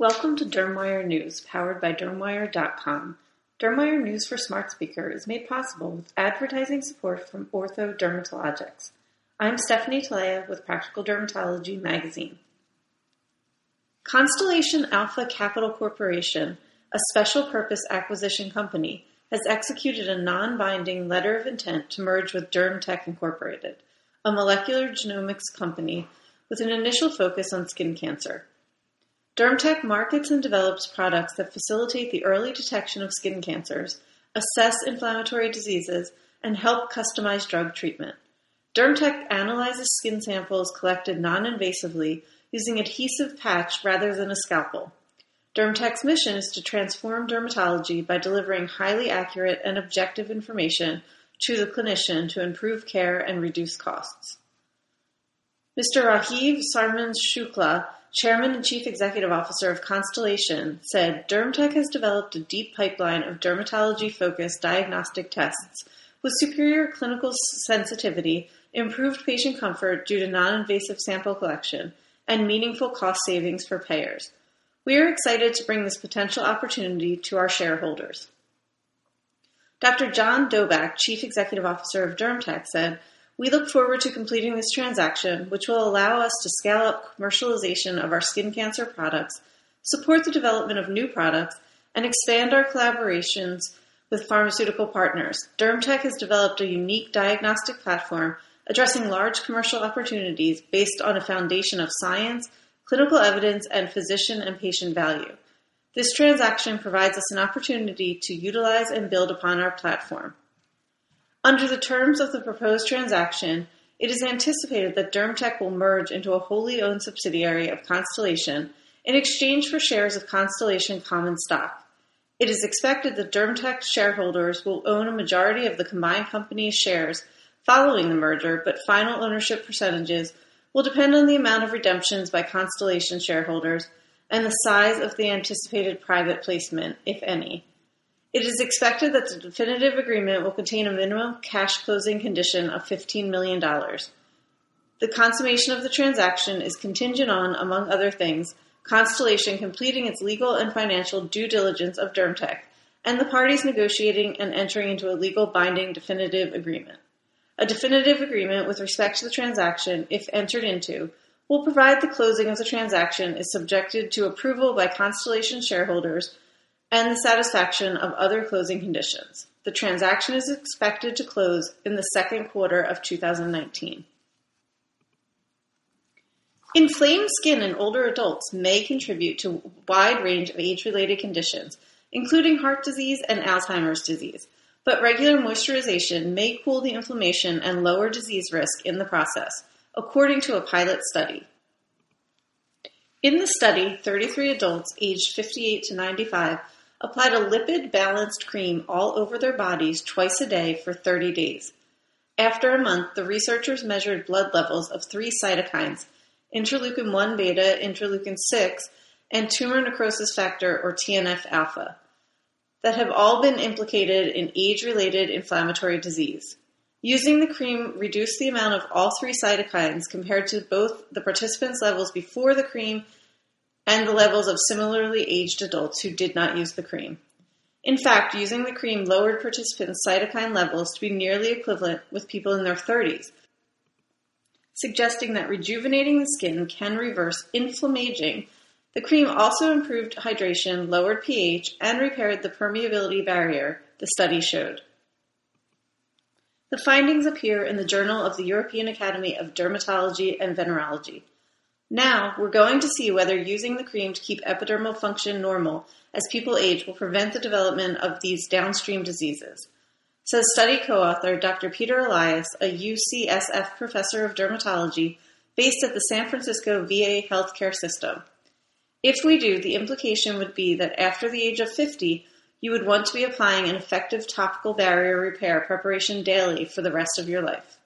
Welcome to Dermwire News, powered by Dermwire.com. Dermwire News for Smart Speaker is made possible with advertising support from Ortho Dermatologics. I'm Stephanie Talea with Practical Dermatology Magazine. Constellation Alpha Capital Corporation, a special purpose acquisition company, has executed a non binding letter of intent to merge with DermTech Incorporated, a molecular genomics company with an initial focus on skin cancer. DermTech markets and develops products that facilitate the early detection of skin cancers, assess inflammatory diseases, and help customize drug treatment. DermTech analyzes skin samples collected non-invasively using adhesive patch rather than a scalpel. DermTech's mission is to transform dermatology by delivering highly accurate and objective information to the clinician to improve care and reduce costs. Mr. Rajiv Sarman Shukla, Chairman and Chief Executive Officer of Constellation, said DermTech has developed a deep pipeline of dermatology-focused diagnostic tests with superior clinical sensitivity, improved patient comfort due to non-invasive sample collection, and meaningful cost savings for payers. We are excited to bring this potential opportunity to our shareholders. Dr. John Dobak, Chief Executive Officer of DermTech, said, we look forward to completing this transaction, which will allow us to scale up commercialization of our skin cancer products, support the development of new products, and expand our collaborations with pharmaceutical partners. DermTech has developed a unique diagnostic platform addressing large commercial opportunities based on a foundation of science, clinical evidence, and physician and patient value. This transaction provides us an opportunity to utilize and build upon our platform. Under the terms of the proposed transaction, it is anticipated that DermTech will merge into a wholly owned subsidiary of Constellation in exchange for shares of Constellation common stock. It is expected that DermTech shareholders will own a majority of the combined company's shares following the merger, but final ownership percentages will depend on the amount of redemptions by Constellation shareholders and the size of the anticipated private placement, if any. It is expected that the definitive agreement will contain a minimum cash closing condition of $15 million. The consummation of the transaction is contingent on, among other things, Constellation completing its legal and financial due diligence of DermTech and the parties negotiating and entering into a legal binding definitive agreement. A definitive agreement with respect to the transaction, if entered into, will provide the closing of the transaction is subjected to approval by Constellation shareholders and the satisfaction of other closing conditions. The transaction is expected to close in the second quarter of 2019. Inflamed skin in older adults may contribute to a wide range of age-related conditions, including heart disease and Alzheimer's disease, but regular moisturization may cool the inflammation and lower disease risk in the process, according to a pilot study. In the study, 33 adults aged 58 to 95 applied a lipid-balanced cream all over their bodies twice a day for 30 days. After a month, the researchers measured blood levels of three cytokines, interleukin-1 beta, interleukin-6, and tumor necrosis factor, or TNF-alpha, that have all been implicated in age-related inflammatory disease. Using the cream reduced the amount of all three cytokines compared to both the participants' levels before the cream and the levels of similarly aged adults who did not use the cream. In fact, using the cream lowered participants' cytokine levels to be nearly equivalent with people in their 30s, suggesting that rejuvenating the skin can reverse inflammaging. The cream also improved hydration, lowered pH, and repaired the permeability barrier, the study showed. The findings appear in the Journal of the European Academy of Dermatology and Venereology. Now, we're going to see whether using the cream to keep epidermal function normal as people age will prevent the development of these downstream diseases, says study co-author Dr. Peter Elias, a UCSF professor of dermatology based at the San Francisco VA healthcare system. If we do, the implication would be that after the age of 50, you would want to be applying an effective topical barrier repair preparation daily for the rest of your life.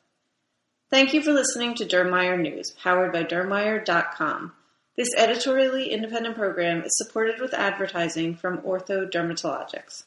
Thank you for listening to Dermwire News, powered by Dermwire.com. This editorially independent program is supported with advertising from Ortho Dermatologics.